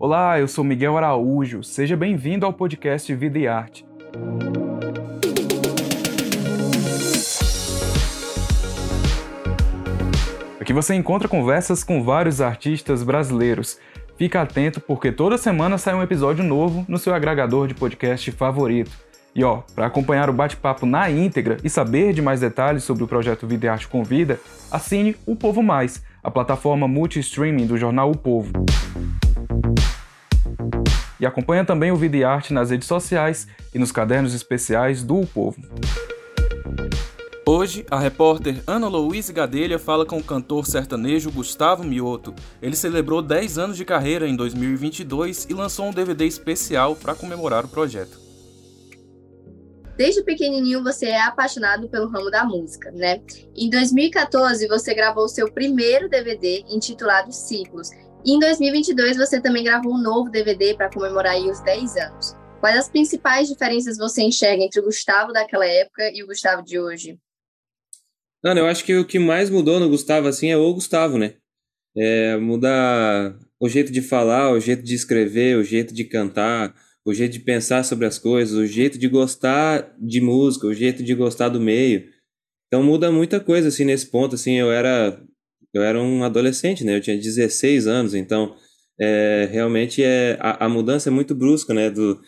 Olá, eu sou Miguel Araújo. Seja bem-vindo ao podcast Vida e Arte. Aqui você encontra conversas com vários artistas brasileiros. Fica atento porque toda semana sai um episódio novo no seu agregador de podcast favorito. E ó, para acompanhar o bate-papo na íntegra e saber de mais detalhes sobre o projeto Vida e Arte Convida, assine o Povo Mais, a plataforma multi-streaming do jornal O Povo. E acompanha também o Vida e Arte nas redes sociais e nos cadernos especiais do o Povo. Hoje, a repórter Ana Louise Gadelha fala com o cantor sertanejo Gustavo Mioto. Ele celebrou 10 anos de carreira em 2022 e lançou um DVD especial para comemorar o projeto. Desde pequenininho você é apaixonado pelo ramo da música, né? Em 2014 você gravou seu primeiro DVD intitulado Ciclos e em 2022 você também gravou um novo DVD para comemorar os 10 anos. Quais as principais diferenças você enxerga entre o Gustavo daquela época e o Gustavo de hoje? Ana, eu acho que o que mais mudou no Gustavo assim é o Gustavo, né? É mudar o jeito de falar, o jeito de escrever, o jeito de cantar, o jeito de pensar sobre as coisas, o jeito de gostar de música, o jeito de gostar do meio. Então muda muita coisa assim nesse ponto, assim, eu era eu era um adolescente, né? Eu tinha 16 anos, então é, realmente é, a, a, mudança é muito brusca, né? Do,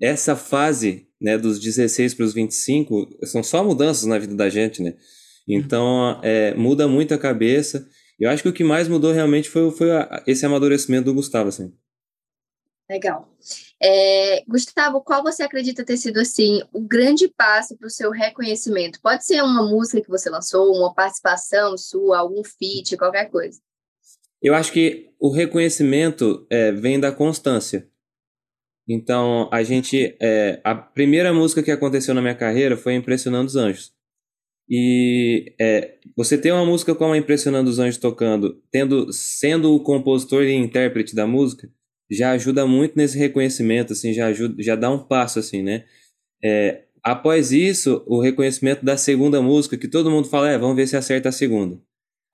essa fase né, dos 16 para os 25 são só mudanças na vida da gente, né? Então é, muda muito a cabeça. Eu acho que o que mais mudou realmente foi, foi a, esse amadurecimento do Gustavo, assim. Legal. É, Gustavo, qual você acredita ter sido assim o grande passo para o seu reconhecimento? Pode ser uma música que você lançou, uma participação sua, algum feat, qualquer coisa. Eu acho que o reconhecimento é, vem da constância. Então, a gente. É, a primeira música que aconteceu na minha carreira foi Impressionando os Anjos. E é, você ter uma música como Impressionando os Anjos tocando, tendo, sendo o compositor e intérprete da música, já ajuda muito nesse reconhecimento, assim, já ajuda, já dá um passo, assim, né? É, após isso, o reconhecimento da segunda música, que todo mundo fala, é, vamos ver se acerta a segunda.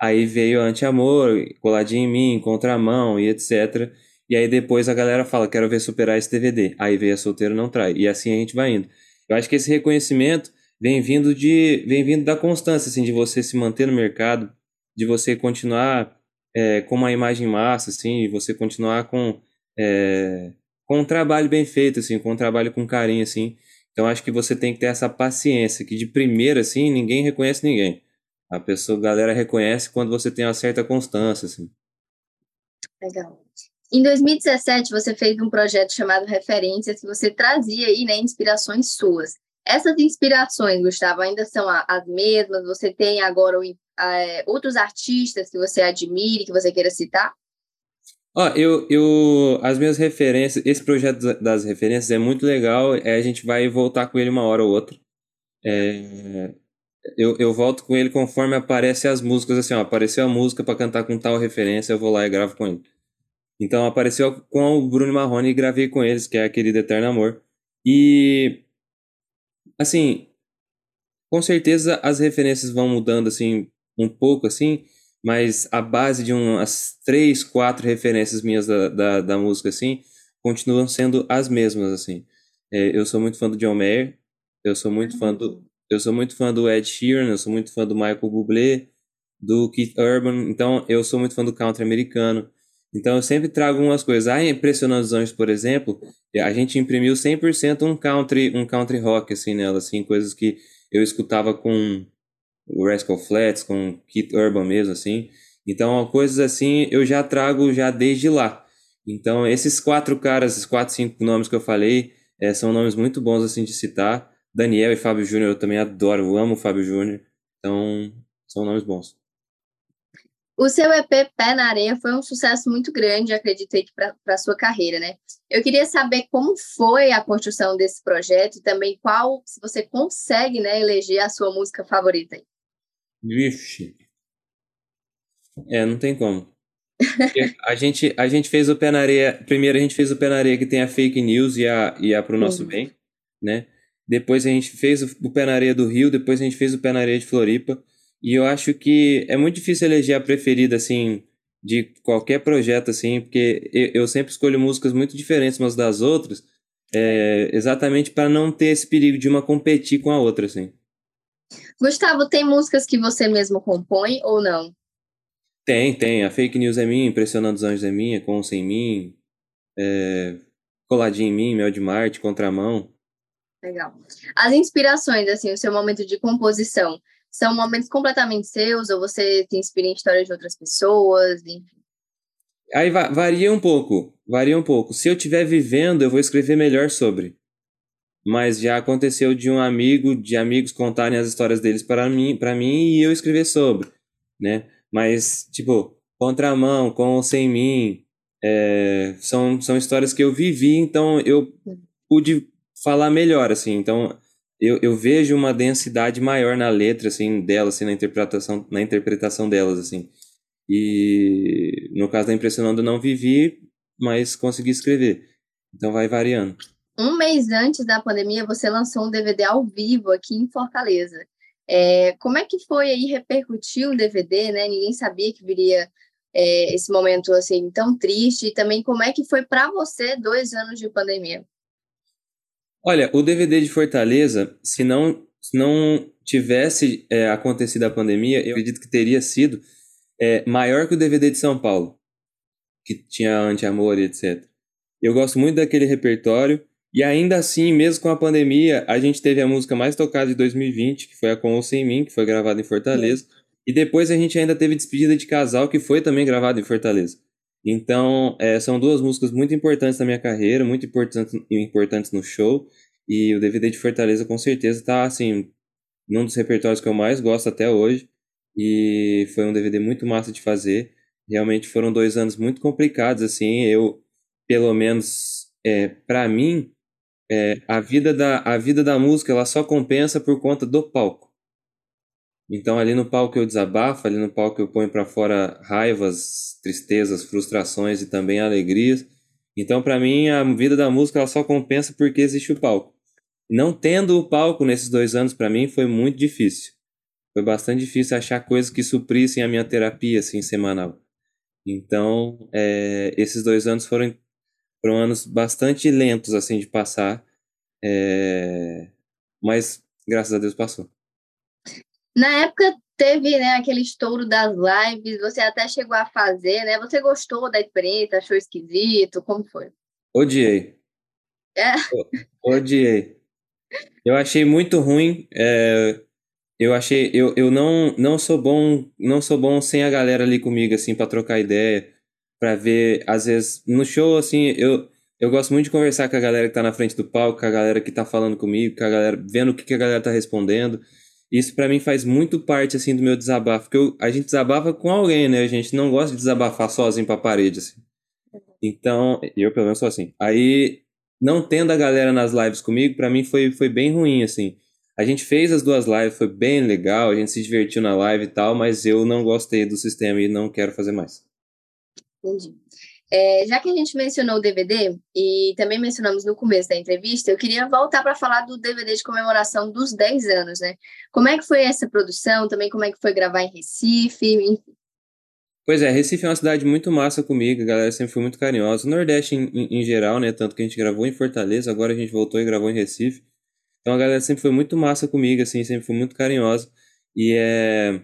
Aí veio Anti-Amor, Coladinho em Mim, Contramão e etc. E aí depois a galera fala, quero ver superar esse DVD. Aí veio a Solteiro Não Trai. E assim a gente vai indo. Eu acho que esse reconhecimento vem vindo de vem vindo da constância, assim, de você se manter no mercado, de você continuar é, com uma imagem massa, assim, de você continuar com é, com um trabalho bem feito, assim, com um trabalho com carinho, assim. Então acho que você tem que ter essa paciência, que de primeira, assim, ninguém reconhece ninguém. A pessoa, a galera reconhece quando você tem uma certa constância, assim. Legal. Em 2017, você fez um projeto chamado Referências, que você trazia aí, né, inspirações suas. Essas inspirações, Gustavo, ainda são as mesmas? Você tem agora é, outros artistas que você admire, que você queira citar? Ó, eu, eu, as minhas referências, esse projeto das referências é muito legal, é, a gente vai voltar com ele uma hora ou outra. É, eu, eu volto com ele conforme aparecem as músicas, assim, ó, apareceu a música para cantar com tal referência, eu vou lá e gravo com ele. Então apareceu com o Bruno Marrone e gravei com eles, que é a querida Eterno Amor. E, assim, com certeza as referências vão mudando, assim, um pouco, assim, mas a base de umas três, quatro referências minhas da, da, da música, assim, continuam sendo as mesmas, assim. É, eu sou muito fã do John Mayer, eu sou muito fã do, eu sou muito fã do Ed Sheeran, eu sou muito fã do Michael Bublé, do Keith Urban, então eu sou muito fã do country americano. Então eu sempre trago umas coisas. Ah, Impressionando os Anjos, por exemplo, a gente imprimiu 100% um country, um country rock assim nela, assim, coisas que eu escutava com o Rascal Flats, com Keith Urban mesmo, assim. Então, coisas assim eu já trago já desde lá. Então, esses quatro caras, esses quatro, cinco nomes que eu falei, é, são nomes muito bons assim de citar. Daniel e Fábio Júnior eu também adoro, eu amo o Fábio Júnior. Então, são nomes bons. O seu EP Pé na Areia foi um sucesso muito grande, acredito aí, para a sua carreira, né? Eu queria saber como foi a construção desse projeto e também qual, se você consegue, né, eleger a sua música favorita Vixe. É, não tem como. a, gente, a gente fez o pé na areia. Primeiro a gente fez o pé na areia que tem a fake news e a, e a pro nosso uhum. bem, né? Depois a gente fez o, o pé na areia do Rio, depois a gente fez o pé na areia de Floripa. E eu acho que é muito difícil eleger a preferida, assim, de qualquer projeto, assim, porque eu, eu sempre escolho músicas muito diferentes umas das outras, é, exatamente para não ter esse perigo de uma competir com a outra, assim. Gustavo, tem músicas que você mesmo compõe ou não? Tem, tem. A Fake News é minha, Impressionando os Anjos é minha, Com ou Sem Mim, é, Coladinho em Mim, Mel de Marte, Contramão. Legal. As inspirações, assim, o seu momento de composição, são momentos completamente seus ou você se inspira em histórias de outras pessoas, enfim? Aí va varia um pouco, varia um pouco. Se eu estiver vivendo, eu vou escrever melhor sobre. Mas já aconteceu de um amigo, de amigos contarem as histórias deles para mim, para mim e eu escrever sobre, né? Mas tipo, contramão, com ou sem mim, é, são são histórias que eu vivi, então eu pude falar melhor, assim. Então eu, eu vejo uma densidade maior na letra, assim, delas, assim, na interpretação, na interpretação delas, assim. E no caso da Impressionando, eu não vivi, mas consegui escrever. Então vai variando. Um mês antes da pandemia, você lançou um DVD ao vivo aqui em Fortaleza. É, como é que foi aí repercutir um DVD, né? Ninguém sabia que viria é, esse momento assim tão triste. E também como é que foi para você dois anos de pandemia? Olha, o DVD de Fortaleza, se não, se não tivesse é, acontecido a pandemia, eu acredito que teria sido é, maior que o DVD de São Paulo, que tinha Anti-Amor e etc. Eu gosto muito daquele repertório, e ainda assim, mesmo com a pandemia, a gente teve a música mais tocada de 2020, que foi a Com ou Sem Mim, que foi gravada em Fortaleza, e depois a gente ainda teve Despedida de Casal, que foi também gravada em Fortaleza. Então, é, são duas músicas muito importantes na minha carreira, muito importantes, importantes no show, e o DVD de Fortaleza com certeza está assim, num dos repertórios que eu mais gosto até hoje. E foi um DVD muito massa de fazer. Realmente foram dois anos muito complicados, assim. Eu, pelo menos, é, para mim, é, a, vida da, a vida da música ela só compensa por conta do palco. Então, ali no palco eu desabafo, ali no palco eu ponho para fora raivas, tristezas, frustrações e também alegrias. Então, para mim, a vida da música ela só compensa porque existe o palco. Não tendo o palco nesses dois anos, para mim, foi muito difícil. Foi bastante difícil achar coisas que suprissem a minha terapia, assim, semanal. Então, é, esses dois anos foram, foram anos bastante lentos, assim, de passar. É, mas, graças a Deus, passou. Na época, teve né, aquele estouro das lives, você até chegou a fazer, né? Você gostou da experiência, achou esquisito? Como foi? Odiei. É? Odiei. Eu achei muito ruim. É, eu achei. Eu, eu não, não sou bom. Não sou bom sem a galera ali comigo, assim, para trocar ideia. Para ver, às vezes, no show, assim, eu, eu gosto muito de conversar com a galera que tá na frente do palco, com a galera que tá falando comigo, com a galera, vendo o que, que a galera tá respondendo. Isso para mim faz muito parte, assim, do meu desabafo. Porque eu, a gente desabafa com alguém, né? A gente não gosta de desabafar sozinho pra parede, assim. Então, eu pelo menos sou assim. Aí não tendo a galera nas lives comigo, para mim foi, foi bem ruim, assim. A gente fez as duas lives, foi bem legal, a gente se divertiu na live e tal, mas eu não gostei do sistema e não quero fazer mais. Entendi. É, já que a gente mencionou o DVD e também mencionamos no começo da entrevista, eu queria voltar para falar do DVD de comemoração dos 10 anos, né? Como é que foi essa produção? Também como é que foi gravar em Recife? Enfim. Pois é, Recife é uma cidade muito massa comigo, a galera sempre foi muito carinhosa. O Nordeste em, em, em, geral, né? Tanto que a gente gravou em Fortaleza, agora a gente voltou e gravou em Recife. Então a galera sempre foi muito massa comigo, assim, sempre foi muito carinhosa. E é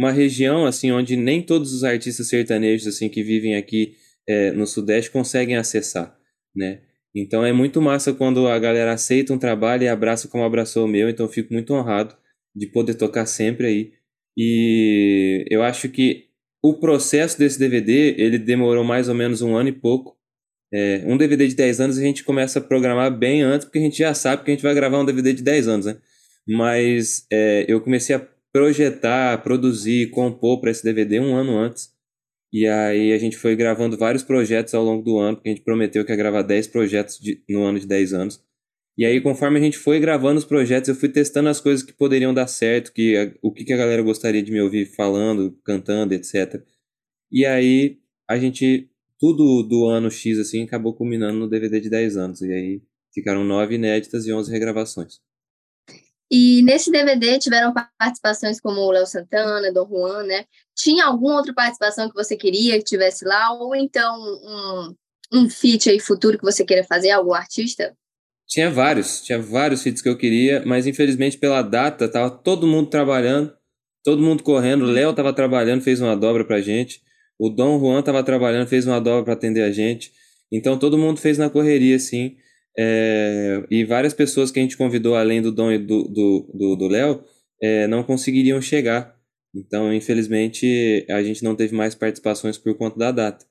uma região, assim, onde nem todos os artistas sertanejos, assim, que vivem aqui é, no Sudeste conseguem acessar, né? Então é muito massa quando a galera aceita um trabalho e abraça como abraçou o meu, então eu fico muito honrado de poder tocar sempre aí. E eu acho que o processo desse DVD, ele demorou mais ou menos um ano e pouco. É, um DVD de 10 anos a gente começa a programar bem antes, porque a gente já sabe que a gente vai gravar um DVD de 10 anos, né? Mas é, eu comecei a projetar, produzir, compor para esse DVD um ano antes. E aí a gente foi gravando vários projetos ao longo do ano, porque a gente prometeu que ia gravar 10 projetos de, no ano de 10 anos. E aí, conforme a gente foi gravando os projetos, eu fui testando as coisas que poderiam dar certo, que, o que, que a galera gostaria de me ouvir falando, cantando, etc. E aí, a gente, tudo do ano X, assim, acabou culminando no DVD de 10 anos. E aí, ficaram nove inéditas e 11 regravações. E nesse DVD tiveram participações como o Léo Santana, Dom Juan, né? Tinha alguma outra participação que você queria que tivesse lá? Ou então um, um feat aí futuro que você queira fazer, algum artista? Tinha vários, tinha vários feats que eu queria, mas infelizmente pela data tava todo mundo trabalhando, todo mundo correndo. O Léo tava trabalhando, fez uma dobra pra gente. O Dom Juan tava trabalhando, fez uma dobra para atender a gente. Então todo mundo fez na correria, assim. É, e várias pessoas que a gente convidou, além do Dom e do Léo, do, do, Léo, é, não conseguiriam chegar. Então, infelizmente, a gente não teve mais participações por conta da data.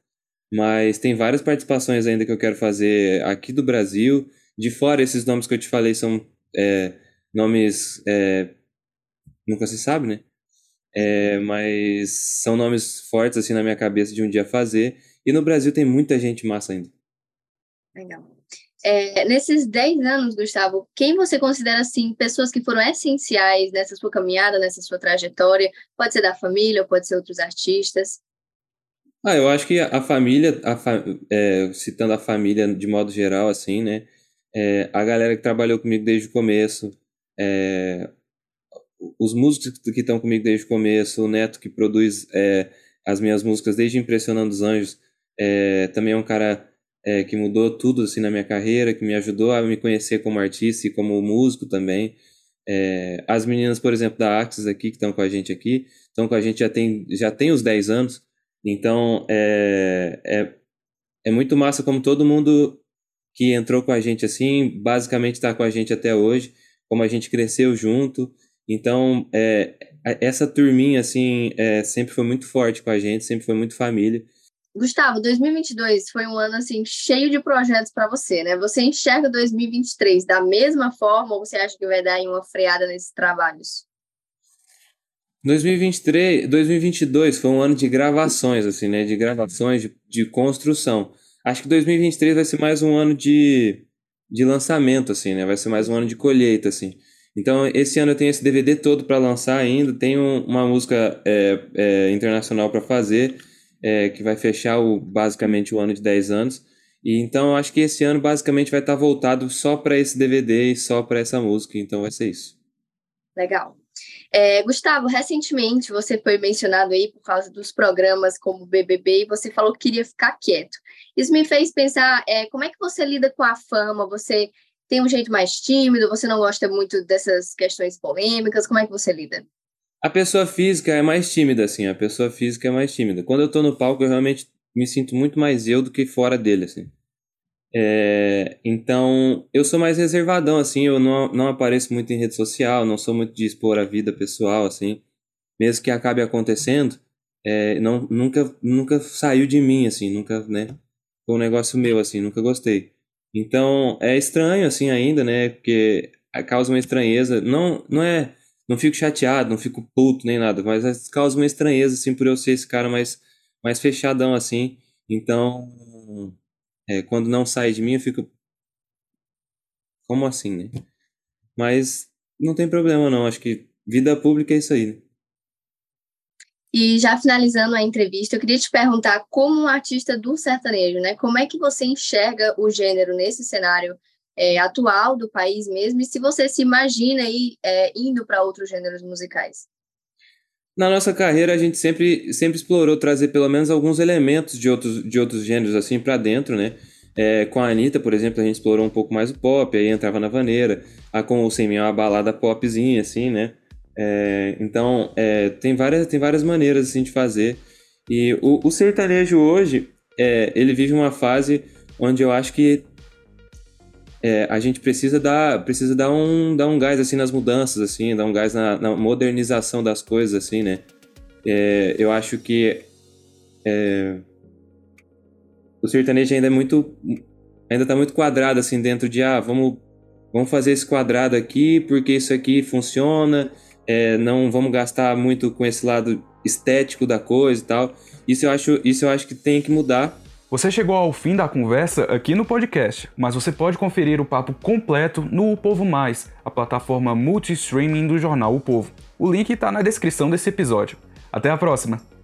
Mas tem várias participações ainda que eu quero fazer aqui do Brasil. De fora, esses nomes que eu te falei são é, nomes. É, nunca se sabe, né? É, mas são nomes fortes assim na minha cabeça de um dia fazer. E no Brasil tem muita gente massa ainda. Legal. É, nesses 10 anos, Gustavo, quem você considera assim pessoas que foram essenciais nessa sua caminhada, nessa sua trajetória? Pode ser da família, pode ser outros artistas. Ah, eu acho que a família, a fa é, citando a família de modo geral, assim, né? É, a galera que trabalhou comigo desde o começo, é, os músicos que estão comigo desde o começo, o Neto que produz é, as minhas músicas desde Impressionando os Anjos, é, também é um cara é, que mudou tudo assim na minha carreira, que me ajudou a me conhecer como artista e como músico também. É, as meninas, por exemplo, da Axis aqui, que estão com a gente aqui, estão com a gente já tem, já tem os 10 anos, então é, é, é muito massa como todo mundo que entrou com a gente assim, basicamente está com a gente até hoje, como a gente cresceu junto. Então, é, essa turminha, assim, é, sempre foi muito forte com a gente, sempre foi muito família. Gustavo, 2022 foi um ano assim cheio de projetos para você, né? Você enxerga 2023 da mesma forma ou você acha que vai dar uma freada nesses trabalhos? 2023, 2022 foi um ano de gravações, assim, né? De gravações, de, de construção. Acho que 2023 vai ser mais um ano de, de lançamento, assim, né? Vai ser mais um ano de colheita, assim. Então, esse ano eu tenho esse DVD todo para lançar ainda, tenho uma música é, é, internacional para fazer é, que vai fechar o, basicamente o ano de 10 anos. E então eu acho que esse ano basicamente vai estar voltado só para esse DVD e só para essa música, então vai ser isso. Legal. É, Gustavo, recentemente você foi mencionado aí por causa dos programas como BBB e você falou que queria ficar quieto. Isso me fez pensar é, como é que você lida com a fama? Você tem um jeito mais tímido? Você não gosta muito dessas questões polêmicas? Como é que você lida? A pessoa física é mais tímida, assim. A pessoa física é mais tímida. Quando eu tô no palco, eu realmente me sinto muito mais eu do que fora dele, assim. É, então, eu sou mais reservadão, assim. Eu não, não apareço muito em rede social, não sou muito de expor a vida pessoal, assim. Mesmo que acabe acontecendo, é, não, nunca, nunca saiu de mim, assim. Nunca, né? Foi um negócio meu, assim. Nunca gostei. Então, é estranho, assim, ainda, né? Porque causa uma estranheza. Não, não é não fico chateado, não fico puto nem nada, mas causa uma estranheza, assim, por eu ser esse cara mais, mais fechadão, assim. Então, é, quando não sai de mim, eu fico. Como assim, né? Mas não tem problema, não. Acho que vida pública é isso aí. Né? E já finalizando a entrevista, eu queria te perguntar, como um artista do sertanejo, né? Como é que você enxerga o gênero nesse cenário é, atual do país mesmo, e se você se imagina aí é, indo para outros gêneros musicais. Na nossa carreira, a gente sempre, sempre explorou trazer pelo menos alguns elementos de outros, de outros gêneros assim para dentro, né? É, com a Anitta, por exemplo, a gente explorou um pouco mais o pop, aí entrava na vaneira. A com o Sem é uma balada popzinha, assim, né? É, então, é, tem, várias, tem várias maneiras assim, de fazer. E o, o sertanejo hoje, ele vive uma fase onde eu acho que é, a gente precisa dar, precisa dar um, dar um gás assim nas mudanças, assim, dar um gás na, na modernização das coisas, assim, né? É, eu acho que é, o sertanejo ainda é muito, ainda está muito quadrado assim dentro de ah, vamos, vamos fazer esse quadrado aqui porque isso aqui funciona, é, não vamos gastar muito com esse lado estético da coisa e tal. Isso eu acho, isso eu acho que tem que mudar você chegou ao fim da conversa aqui no podcast, mas você pode conferir o papo completo no O Povo Mais, a plataforma multi-streaming do jornal O Povo. O link está na descrição desse episódio. Até a próxima!